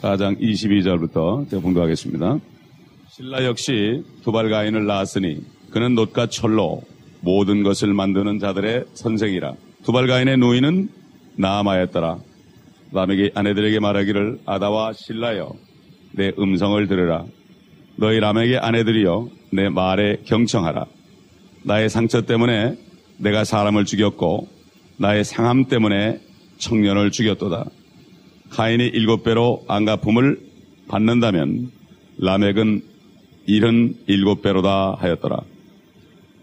4장 22절부터 제가 봉독하겠습니다. 신라 역시 두발가인을 낳았으니 그는 놋과 철로 모든 것을 만드는 자들의 선생이라. 두발가인의 노인은 나아마였더라. 람에게 아내들에게 말하기를 아다와 신라여 내 음성을 들으라. 너희 람에게 아내들이여 내 말에 경청하라. 나의 상처 때문에 내가 사람을 죽였고 나의 상함 때문에 청년을 죽였도다. 카인이 일곱 배로 안가품을 받는다면 라멕은 일흔 일곱 배로다 하였더라.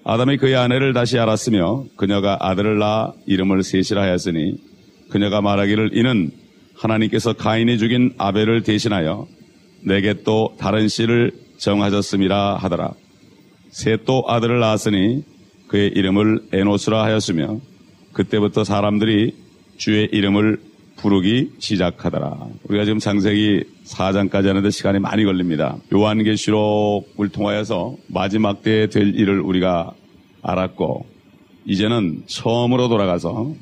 아담이 그의 아내를 다시 알았으며 그녀가 아들을 낳아 이름을 셋이라 하였으니 그녀가 말하기를 이는 하나님께서 카인이 죽인 아벨을 대신하여 내게 또 다른 씨를 정하셨음이라 하더라. 셋또 아들을 낳았으니 그의 이름을 에노스라 하였으며 그때부터 사람들이 주의 이름을 부르기 시작하더라. 우리가 지금 창세기 4장까지 하는데 시간이 많이 걸립니다. 요한계시록을 통하여서 마지막 때에 될 일을 우리가 알았고 이제는 처음으로 돌아가서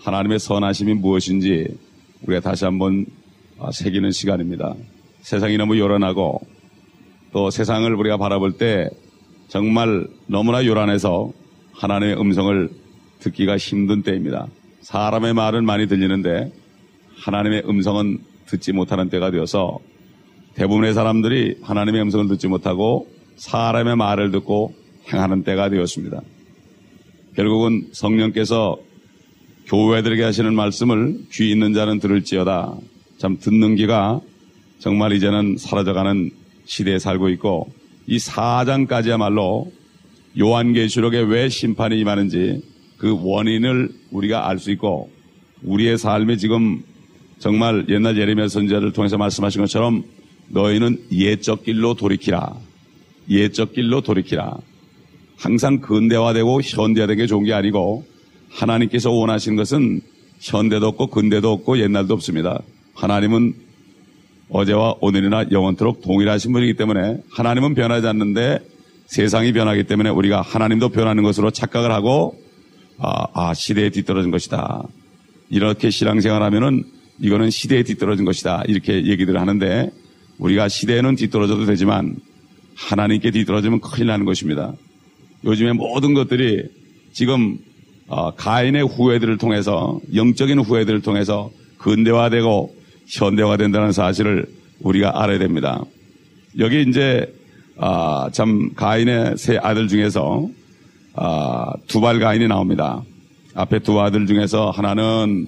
하나님의 선하심이 무엇인지 우리가 다시 한번 새기는 시간입니다. 세상이 너무 요란하고 또 세상을 우리가 바라볼 때 정말 너무나 요란해서 하나님의 음성을 듣기가 힘든 때입니다. 사람의 말은 많이 들리는데 하나님의 음성은 듣지 못하는 때가 되어서 대부분의 사람들이 하나님의 음성을 듣지 못하고 사람의 말을 듣고 행하는 때가 되었습니다. 결국은 성령께서 교회들에게 하시는 말씀을 귀 있는 자는 들을지어다. 참 듣는 귀가 정말 이제는 사라져가는 시대에 살고 있고 이 4장까지야말로 요한계시록에 왜 심판이 임하는지 그 원인을 우리가 알 수 있고 우리의 삶에 지금 정말 옛날 예레미야 선지자를 통해서 말씀하신 것처럼 너희는 예적 길로 돌이키라. 예적 길로 돌이키라. 항상 근대화되고 현대화된 게 좋은 게 아니고 하나님께서 원하시는 것은 현대도 없고 근대도 없고 옛날도 없습니다. 하나님은 어제와 오늘이나 영원토록 동일하신 분이기 때문에 하나님은 변하지 않는데 세상이 변하기 때문에 우리가 하나님도 변하는 것으로 착각을 하고 아, 아 시대에 뒤떨어진 것이다. 이렇게 신앙생활하면은 이거는 시대에 뒤떨어진 것이다. 이렇게 얘기들을 하는데 우리가 시대에는 뒤떨어져도 되지만 하나님께 뒤떨어지면 큰일 나는 것입니다. 요즘에 모든 것들이 지금 어, 가인의 후회들을 통해서 영적인 후회들을 통해서 근대화되고 현대화된다는 사실을 우리가 알아야 됩니다. 여기 이제 아, 참 가인의 세 아들 중에서 아, 두발 가인이 나옵니다. 앞에 두 아들 중에서 하나는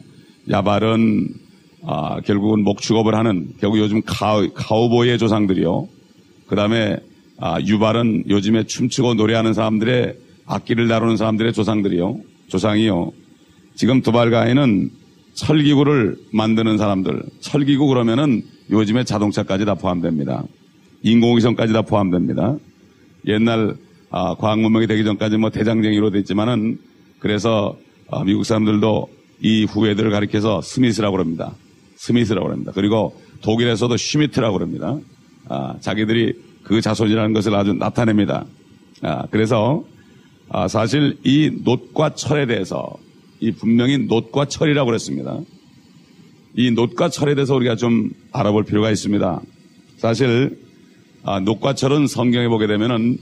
야발은 아, 결국은 목축업을 하는 결국 요즘 카우, 카우보이의 조상들이요. 그 다음에 아, 유발은 요즘에 춤추고 노래하는 사람들의 악기를 다루는 사람들의 조상들이요. 조상이요. 지금 두발가에는 철기구를 만드는 사람들. 철기구 그러면은 요즘에 자동차까지 다 포함됩니다. 인공위성까지 다 포함됩니다. 옛날 아, 과학 문명이 되기 전까지 뭐 대장쟁이로 됐지만은 그래서 아, 미국 사람들도 이 후배들을 가리켜서 스미스라고 그럽니다. 스미스라고 합니다. 그리고 독일에서도 슈미트라고 그럽니다. 아, 자기들이 그 자손이라는 것을 아주 나타냅니다. 아, 그래서 아, 사실 이 놋과 철에 대해서 이 분명히 놋과 철이라고 그랬습니다. 이 놋과 철에 대해서 우리가 좀 알아볼 필요가 있습니다. 사실 아, 놋과 철은 성경에 보게 되면은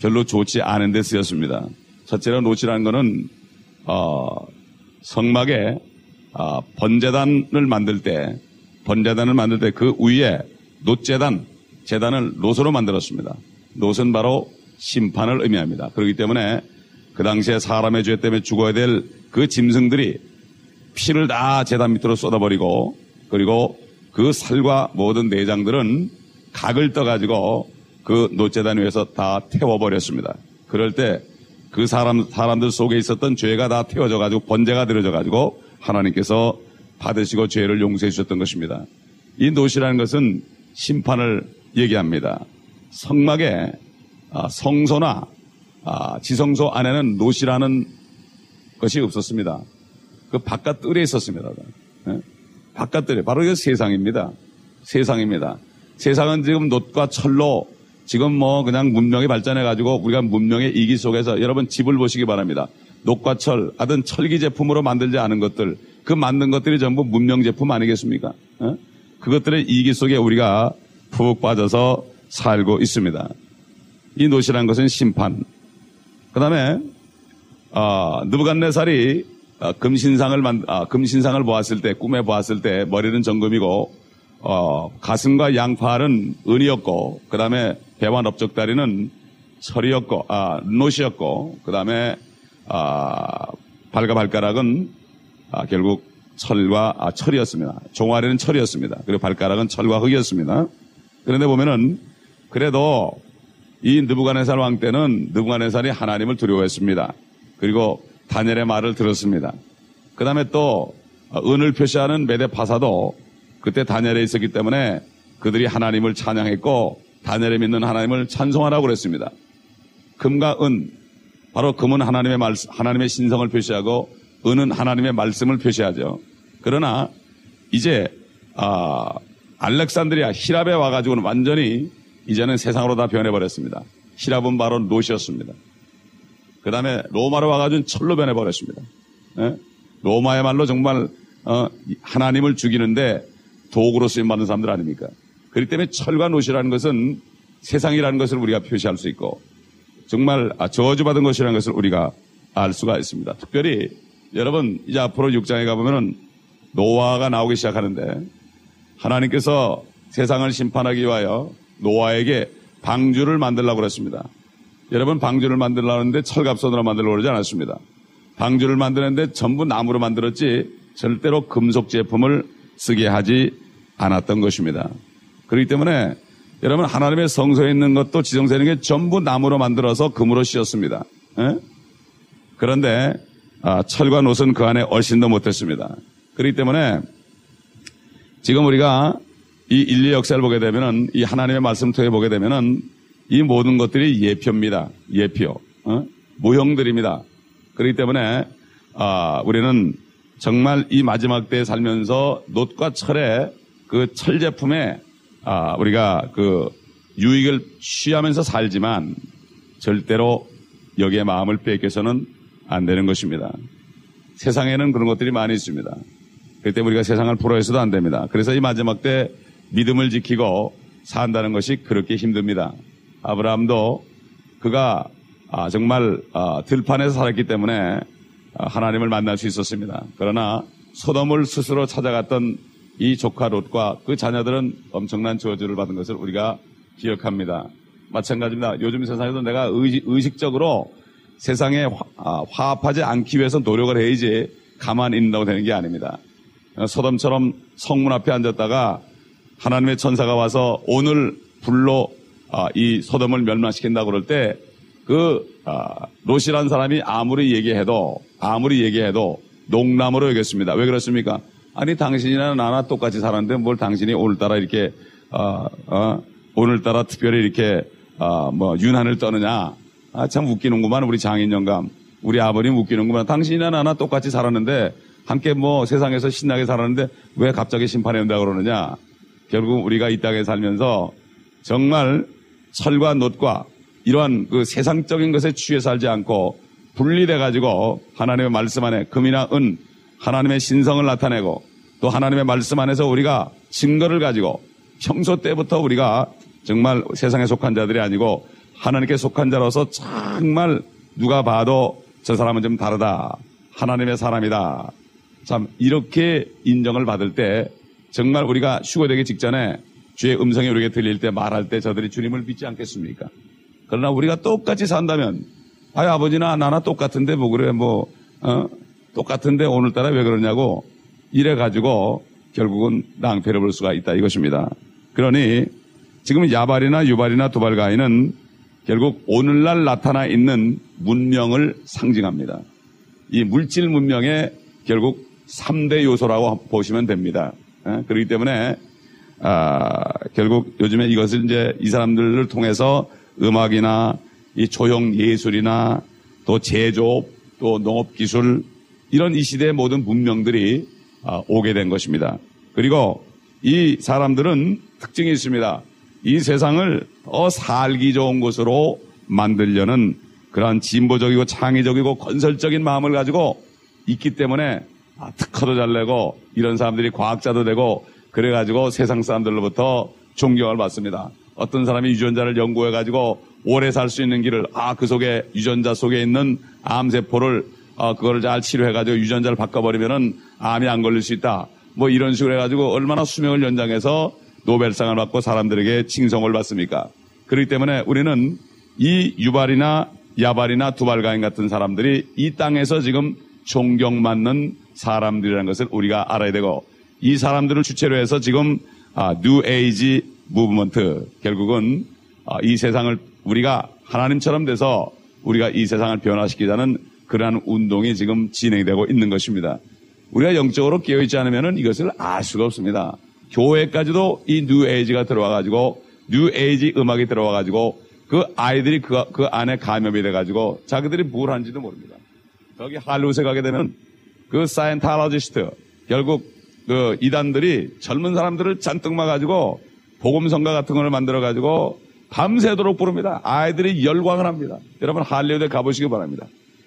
별로 좋지 않은 데 쓰였습니다. 첫째로 놋이라는 것은 어, 성막에 어, 번제단을 만들 때 번제단을 만들 때 그 위에 놋재단 재단을 놋으로 만들었습니다. 놋은 바로 심판을 의미합니다. 그렇기 때문에 그 당시에 사람의 죄 때문에 죽어야 될 그 짐승들이 피를 다 재단 밑으로 쏟아버리고 그리고 그 살과 모든 내장들은 각을 떠가지고 그 노재단 위에서 다 태워버렸습니다. 그럴 때 그 사람, 사람들 속에 있었던 죄가 다 태워져가지고 번제가 들어져가지고 하나님께서 받으시고 죄를 용서해 주셨던 것입니다. 이 노시라는 것은 심판을 얘기합니다. 성막에 아, 성소나 아, 지성소 안에는 노시라는 것이 없었습니다. 그 바깥 뜰에 있었습니다. 네? 바깥 뜰에 바로 이게 세상입니다. 세상입니다. 세상은 지금 놋과 철로 지금 뭐 그냥 문명이 발전해 가지고 우리가 문명의 이기 속에서 여러분 집을 보시기 바랍니다. 녹과 철, 하든 철기 제품으로 만들지 않은 것들, 그 만든 것들이 전부 문명 제품 아니겠습니까? 어? 그것들의 이기 속에 우리가 푹 빠져서 살고 있습니다. 이 노시라는 것은 심판. 그 다음에, 아, 느부갓네살이 아, 금신상을 만, 아, 금신상을 보았을 때, 꿈에 보았을 때, 머리는 정금이고, 어, 가슴과 양팔은 은이었고, 그 다음에 배와 넓적다리는 철이었고, 아, 노시였고, 그 다음에, 아, 발과 발가락은, 아, 결국 철과, 아, 철이었습니다. 종아리는 철이었습니다. 그리고 발가락은 철과 흙이었습니다. 그런데 보면은, 그래도 이 느부갓네살 왕 때는 느부갓네살이 하나님을 두려워했습니다. 그리고 다니엘의 말을 들었습니다. 그 다음에 또 은을 표시하는 메데파사도 그때 다니엘에 있었기 때문에 그들이 하나님을 찬양했고 다니엘에 믿는 하나님을 찬송하라고 그랬습니다. 금과 은 바로 금은 하나님의 말 하나님의 신성을 표시하고 은은 하나님의 말씀을 표시하죠. 그러나 이제 아, 알렉산드리아 히랍에 와가지고는 완전히 이제는 세상으로 다 변해버렸습니다. 히랍은 바로 노시였습니다. 그 다음에 로마로 와가지고 철로 변해버렸습니다. 예? 로마의 말로 정말 어, 하나님을 죽이는데 도구로 쓰임받는 사람들 아닙니까? 그렇기 때문에 철과 노시라는 것은 세상이라는 것을 우리가 표시할 수 있고 정말 아, 저주받은 것이라는 것을 우리가 알 수가 있습니다. 특별히 여러분 이제 앞으로 6장에 가보면은 노아가 나오기 시작하는데 하나님께서 세상을 심판하기 위하여 노아에게 방주를 만들라고 그랬습니다. 여러분 방주를 만들려는데 철갑선으로 만들려고 그러지 않았습니다. 방주를 만드는데 전부 나무로 만들었지 절대로 금속 제품을 쓰게 하지 않았던 것입니다. 그렇기 때문에 여러분 하나님의 성소에 있는 것도 지성소에 있는 게 전부 나무로 만들어서 금으로 씌었습니다. 에? 그런데 아, 철과 노은 그 안에 얼씬도 못했습니다. 그렇기 때문에 지금 우리가 이 인류 역사를 보게 되면은 이 하나님의 말씀 통해 보게 되면은 이 모든 것들이 예표입니다. 예표, 어? 모형들입니다. 그렇기 때문에 아, 우리는 정말 이 마지막 때에 살면서 놋과 철의 그 철 제품에 아, 우리가 그 유익을 취하면서 살지만 절대로 여기에 마음을 뺏겨서는 안 되는 것입니다. 세상에는 그런 것들이 많이 있습니다. 때문에 우리가 세상을 포로해서도 안 됩니다. 그래서 이 마지막 때 믿음을 지키고 산다는 것이 그렇게 힘듭니다. 아브라함도 그가 아, 정말 아, 들판에서 살았기 때문에 아, 하나님을 만날 수 있었습니다. 그러나 소돔을 스스로 찾아갔던 이 조카 롯과 그 자녀들은 엄청난 저주를 받은 것을 우리가 기억합니다. 마찬가지입니다. 요즘 세상에도 내가 의식, 적으로 세상에 화, 합하지 않기 위해서 노력을 해야지 가만히 있는다고 되는 게 아닙니다. 소돔처럼 성문 앞에 앉았다가 하나님의 천사가 와서 오늘 불로 아, 이 소돔을 멸망시킨다 그럴 때그 아, 롯이라는 사람이 아무리 얘기해도 아무리 얘기해도 농담으로 여겼습니다. 왜 그렇습니까? 아니 당신이나 나나 똑같이 살았는데 뭘 당신이 오늘따라 이렇게 어, 어, 오늘따라 특별히 이렇게 어, 뭐 윤한을 떠느냐? 아, 참 웃기는구만 우리 장인 영감. 우리 아버님 웃기는구만. 당신이나 나나 똑같이 살았는데 함께 뭐 세상에서 신나게 살았는데 왜 갑자기 심판해 온다 그러느냐? 결국 우리가 이 땅에 살면서 정말 철과 놋과 이러한 그 세상적인 것에 취해 살지 않고 분리돼 가지고 하나님의 말씀 안에 금이나 은 하나님의 신성을 나타내고 또 하나님의 말씀 안에서 우리가 증거를 가지고 평소 때부터 우리가 정말 세상에 속한 자들이 아니고 하나님께 속한 자로서 정말 누가 봐도 저 사람은 좀 다르다. 하나님의 사람이다. 참 이렇게 인정을 받을 때 정말 우리가 휴거되기 직전에 주의 음성이 우리에게 들릴 때 말할 때 저들이 주님을 믿지 않겠습니까? 그러나 우리가 똑같이 산다면 아유 아버지나 나나 똑같은데 뭐 그래 뭐 어? 똑같은데 오늘따라 왜 그러냐고 이래 가지고 결국은 낭패를 볼 수가 있다 이것입니다. 그러니 지금 야발이나 유발이나 두발가인은 결국 오늘날 나타나 있는 문명을 상징합니다. 이 물질 문명의 결국 3대 요소라고 보시면 됩니다. 예? 그렇기 때문에 아, 결국 요즘에 이것을 이제 이 사람들을 통해서 음악이나 이 조형 예술이나 또 제조업 또 농업 기술 이런 이 시대의 모든 문명들이 아, 오게 된 것입니다. 그리고 이 사람들은 특징이 있습니다. 이 세상을 더 살기 좋은 곳으로 만들려는 그러한 진보적이고 창의적이고 건설적인 마음을 가지고 있기 때문에 아, 특허도 잘 내고 이런 사람들이 과학자도 되고 그래가지고 세상 사람들로부터 존경을 받습니다. 어떤 사람이 유전자를 연구해가지고 오래 살 수 있는 길을 아 그 속에 유전자 속에 있는 암세포를 어, 그거를 잘 치료해가지고 유전자를 바꿔버리면은 암이 안 걸릴 수 있다. 뭐 이런 식으로 해가지고 얼마나 수명을 연장해서 노벨상을 받고 사람들에게 칭송을 받습니까? 그렇기 때문에 우리는 이 유발이나 야발이나 두발가인 같은 사람들이 이 땅에서 지금 존경받는 사람들이라는 것을 우리가 알아야 되고 이 사람들을 주체로 해서 지금 아, New Age Movement 결국은 아, 이 세상을 우리가 하나님처럼 돼서 우리가 이 세상을 변화시키자는 그러한 운동이 지금 진행되고 있는 것입니다. 우리가 영적으로 깨어있지 않으면 이것을 알 수가 없습니다. 교회까지도 이 뉴 에이지가 들어와가지고 뉴 에이지 음악이 들어와가지고 그 아이들이 그, 그 안에 감염이 돼가지고 자기들이 뭘 하는지도 모릅니다. 저기 할리우드에 가게 되면 그 Scientologist 결국 그 이단들이 젊은 사람들을 잔뜩 모아가지고 복음성가 같은 걸 만들어가지고 밤새도록 부릅니다. 아이들이 열광을 합니다. 여러분 할리우드에 가보시기 바랍니다.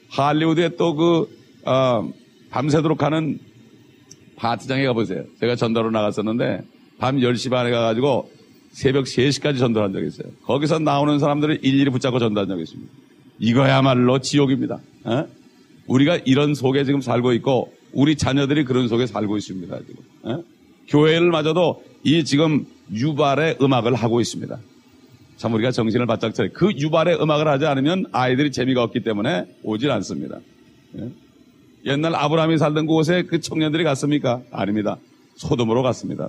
할리우드에 또 그, 어, 밤새도록 하는 파티장에 가보세요. 제가 전도하러 나갔었는데 밤 10시 반에 가가지고 새벽 3시까지 전도한 적이 있어요. 거기서 나오는 사람들을 일일이 붙잡고 전도한 적이 있습니다. 이거야말로 지옥입니다. 어? 우리가 이런 속에 지금 살고 있고 우리 자녀들이 그런 속에 살고 있습니다. 지금. 어? 교회를 마저도 이 지금 유발의 음악을 하고 있습니다. 참 우리가 정신을 바짝 차려. 그 유발의 음악을 하지 않으면 아이들이 재미가 없기 때문에 오질 않습니다. 예? 옛날 아브라함이 살던 곳에 그 청년들이 갔습니까? 아닙니다. 소돔으로 갔습니다.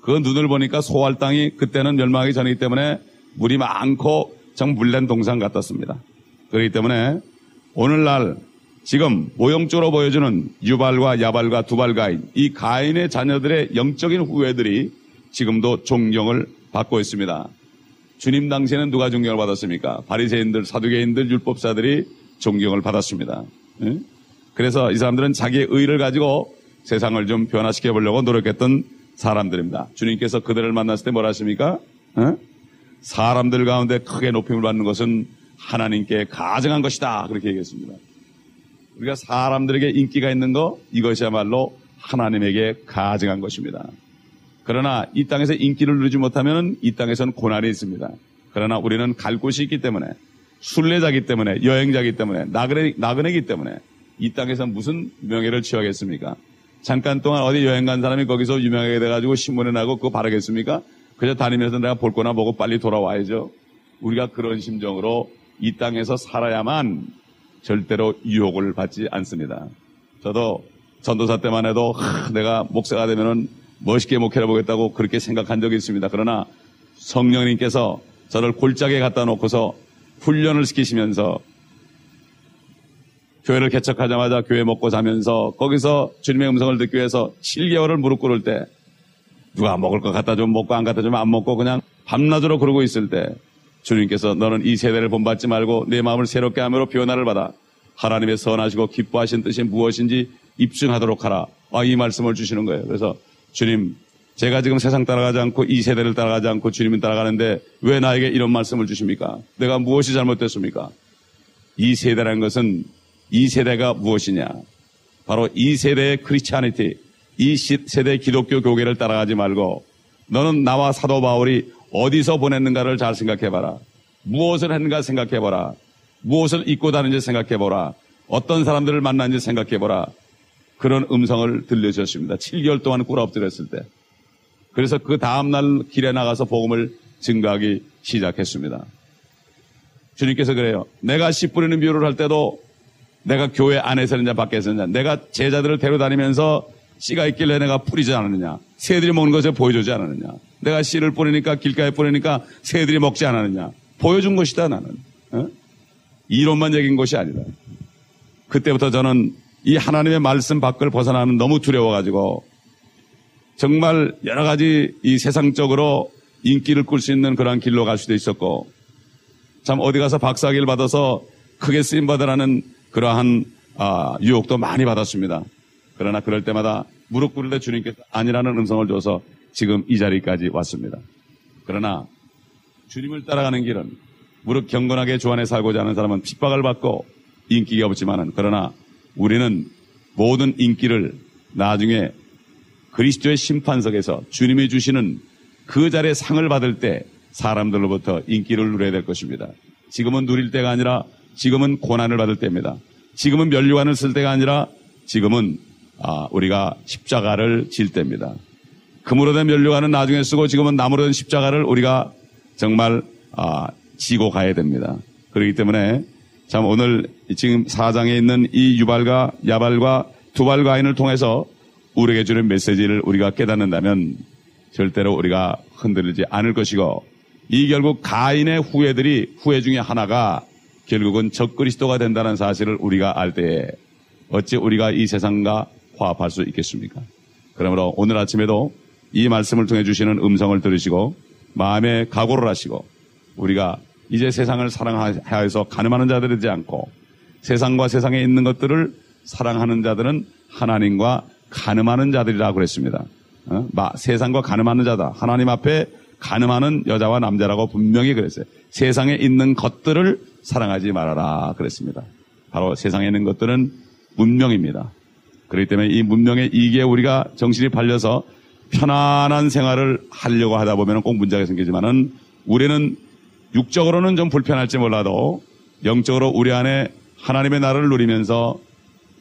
그 눈을 보니까 소할 땅이 그때는 멸망하기 전이기 때문에 물이 많고 정 물랜 동상 같았습니다. 그렇기 때문에 오늘날 지금 모형적으로 보여주는 유발과 야발과 두발가인 이 가인의 자녀들의 영적인 후예들이 지금도 존경을 받고 있습니다. 주님 당시에는 누가 존경을 받았습니까? 바리새인들, 사두개인들, 율법사들이 존경을 받았습니다. 예? 그래서 이 사람들은 자기의 의를 가지고 세상을 좀 변화시켜 보려고 노력했던 사람들입니다. 주님께서 그들을 만났을 때 뭐라 하십니까? 어? 사람들 가운데 크게 높임을 받는 것은 하나님께 가증한 것이다. 그렇게 얘기했습니다. 우리가 사람들에게 인기가 있는 거 이것이야말로 하나님에게 가증한 것입니다. 그러나 이 땅에서 인기를 누리지 못하면 이 땅에서는 고난이 있습니다. 그러나 우리는 갈 곳이 있기 때문에 순례자기 때문에 여행자기 때문에 나그네, 나그네기 때문에 이 땅에서 무슨 명예를 취하겠습니까? 잠깐 동안 어디 여행 간 사람이 거기서 유명하게 돼가지고 신문에 나고 그거 바라겠습니까? 그저 다니면서 내가 볼 거나 보고 빨리 돌아와야죠. 우리가 그런 심정으로 이 땅에서 살아야만 절대로 유혹을 받지 않습니다. 저도 전도사 때만 해도 하, 내가 목사가 되면은 멋있게 목회를 보겠다고 그렇게 생각한 적이 있습니다. 그러나 성령님께서 저를 골짜기에 갖다 놓고서 훈련을 시키시면서 교회를 개척하자마자 교회 먹고 자면서 거기서 주님의 음성을 듣기 위해서 7개월을 무릎 꿇을 때 누가 먹을 것 갖다 좀 먹고 안 갖다 좀 안 먹고 그냥 밤낮으로 그러고 있을 때 주님께서 너는 이 세대를 본받지 말고 내 마음을 새롭게 함으로 변화를 받아 하나님의 선하시고 기뻐하신 뜻이 무엇인지 입증하도록 하라. 아, 이 말씀을 주시는 거예요. 그래서 주님, 제가 지금 세상 따라가지 않고 이 세대를 따라가지 않고 주님을 따라가는데 왜 나에게 이런 말씀을 주십니까? 내가 무엇이 잘못됐습니까? 이 세대라는 것은 이 세대가 무엇이냐? 바로 이 세대의 크리스찬니티, 이 세대의 기독교 교계를 따라가지 말고 너는 나와 사도 바울이 어디서 보냈는가를 잘 생각해봐라. 무엇을 했는가 생각해봐라. 무엇을 입고 다니는지 생각해보라. 어떤 사람들을 만났는지 생각해보라. 그런 음성을 들려주셨습니다. 7개월 동안 꿇어 엎드렸을 때. 그래서 그 다음날 길에 나가서 복음을 증거하기 시작했습니다. 주님께서 그래요. 내가 씨 뿌리는 비유를 할 때도 내가 교회 안에서 있느냐 밖에서 있느냐. 내가 제자들을 데려다니면서 씨가 있길래 내가 뿌리지 않았느냐. 새들이 먹는 것을 보여주지 않았느냐. 내가 씨를 뿌리니까 길가에 뿌리니까 새들이 먹지 않았느냐. 보여준 것이다 나는. 어? 이론만 얘기인 것이 아니다. 그때부터 저는 이 하나님의 말씀 밖을 벗어나는 너무 두려워가지고 정말 여러 가지 이 세상적으로 인기를 끌수 있는 그러한 길로 갈 수도 있었고 참 어디 가서 박사학위를 받아서 크게 쓰임 받으라는 그러한 아, 유혹도 많이 받았습니다. 그러나 그럴 때마다 무릎 꿇을 때 주님께서 아니라는 음성을 줘서 지금 이 자리까지 왔습니다. 그러나 주님을 따라가는 길은 무릎 경건하게 주 안에 살고자 하는 사람은 핍박을 받고 인기가 없지만은 그러나 우리는 모든 인기를 나중에 그리스도의 심판석에서 주님이 주시는 그 자리에 상을 받을 때 사람들로부터 인기를 누려야 될 것입니다. 지금은 누릴 때가 아니라 지금은 고난을 받을 때입니다. 지금은 면류관을 쓸 때가 아니라 지금은 아, 우리가 십자가를 질 때입니다. 금으로 된 면류관은 나중에 쓰고 지금은 나무로 된 십자가를 우리가 정말 아, 지고 가야 됩니다. 그렇기 때문에 참 오늘 지금 사장에 있는 이 유발과 야발과 두발 가인을 통해서 우리에게 주는 메시지를 우리가 깨닫는다면 절대로 우리가 흔들리지 않을 것이고 이 결국 가인의 후예들이 후예 중에 하나가 결국은 적그리스도가 된다는 사실을 우리가 알 때에 어찌 우리가 이 세상과 화합할 수 있겠습니까? 그러므로 오늘 아침에도 이 말씀을 통해 주시는 음성을 들으시고 마음에 각오를 하시고 우리가 이제 세상을 사랑하여서 가늠하는 자들이 되지 않고 세상과 세상에 있는 것들을 사랑하는 자들은 하나님과 가늠하는 자들이라고 그랬습니다. 어? 마, 세상과 가늠하는 자다. 하나님 앞에 가늠하는 여자와 남자라고 분명히 그랬어요. 세상에 있는 것들을 사랑하지 말아라 그랬습니다. 바로 세상에 있는 것들은 문명입니다. 그렇기 때문에 이 문명의 이기에 우리가 정신이 팔려서 편안한 생활을 하려고 하다 보면 꼭 문제가 생기지만은 우리는 육적으로는 좀 불편할지 몰라도 영적으로 우리 안에 하나님의 나라를 누리면서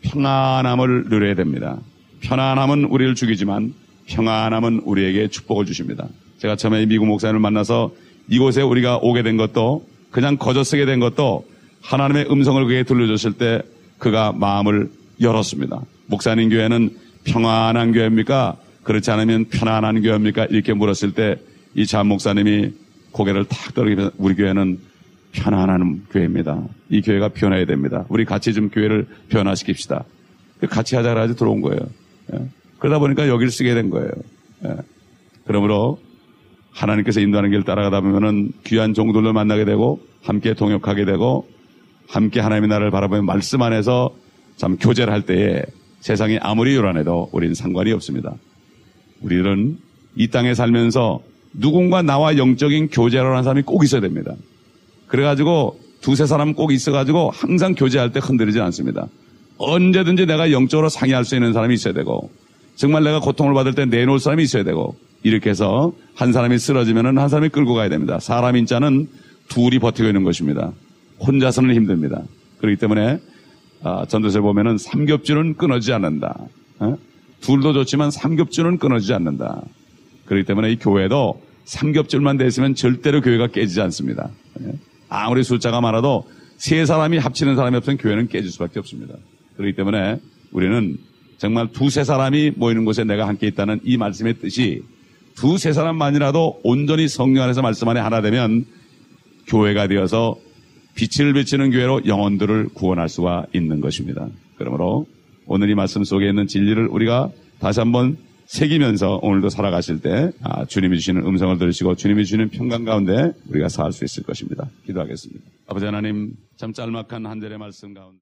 평안함을 누려야 됩니다. 편안함은 우리를 죽이지만 평안함은 우리에게 축복을 주십니다. 제가 처음에 미국 목사님을 만나서 이곳에 우리가 오게 된 것도 그냥 거저 쓰게 된 것도 하나님의 음성을 그에게 들려줬을 때 그가 마음을 열었습니다. 목사님 교회는 평안한 교회입니까? 그렇지 않으면 편안한 교회입니까? 이렇게 물었을 때 이 참 목사님이 고개를 탁 떨어지면서 우리 교회는 편안한 교회입니다. 이 교회가 변해야 됩니다. 우리 같이 좀 교회를 변화시킵시다. 같이 하자 그래가지고 들어온 거예요. 예. 그러다 보니까 여기를 쓰게 된 거예요. 예. 그러므로 하나님께서 인도하는 길을 따라가다 보면은 귀한 종들을 만나게 되고 함께 동역하게 되고 함께 하나님의 나라를 바라보며 말씀 안에서 참 교제를 할 때에 세상이 아무리 요란해도 우리는 상관이 없습니다. 우리들은 이 땅에 살면서 누군가 나와 영적인 교제를 하는 사람이 꼭 있어야 됩니다. 그래가지고 두세 사람 꼭 있어가지고 항상 교제할 때 흔들리지 않습니다. 언제든지 내가 영적으로 상의할 수 있는 사람이 있어야 되고 정말 내가 고통을 받을 때 내놓을 사람이 있어야 되고 이렇게 해서 한 사람이 쓰러지면 한 사람이 끌고 가야 됩니다. 사람 인자는 둘이 버티고 있는 것입니다. 혼자서는 힘듭니다. 그렇기 때문에 아, 전도서에 보면은 삼겹줄은 끊어지지 않는다. 어? 둘도 좋지만 삼겹줄은 끊어지지 않는다. 그렇기 때문에 이 교회도 삼겹줄만 돼 있으면 절대로 교회가 깨지지 않습니다. 예? 아무리 숫자가 많아도 세 사람이 합치는 사람이 없으면 교회는 깨질 수밖에 없습니다. 그렇기 때문에 우리는 정말 두세 사람이 모이는 곳에 내가 함께 있다는 이 말씀의 뜻이 두세 사람만이라도 온전히 성령 안에서 말씀 안에 하나 되면 교회가 되어서 빛을 비치는 교회로 영혼들을 구원할 수가 있는 것입니다. 그러므로 오늘 이 말씀 속에 있는 진리를 우리가 다시 한번 새기면서 오늘도 살아가실 때 아, 주님이 주시는 음성을 들으시고 주님이 주시는 평강 가운데 우리가 살 수 있을 것입니다. 기도하겠습니다. 아버지 하나님 참 짤막한 한 절의 말씀 가운데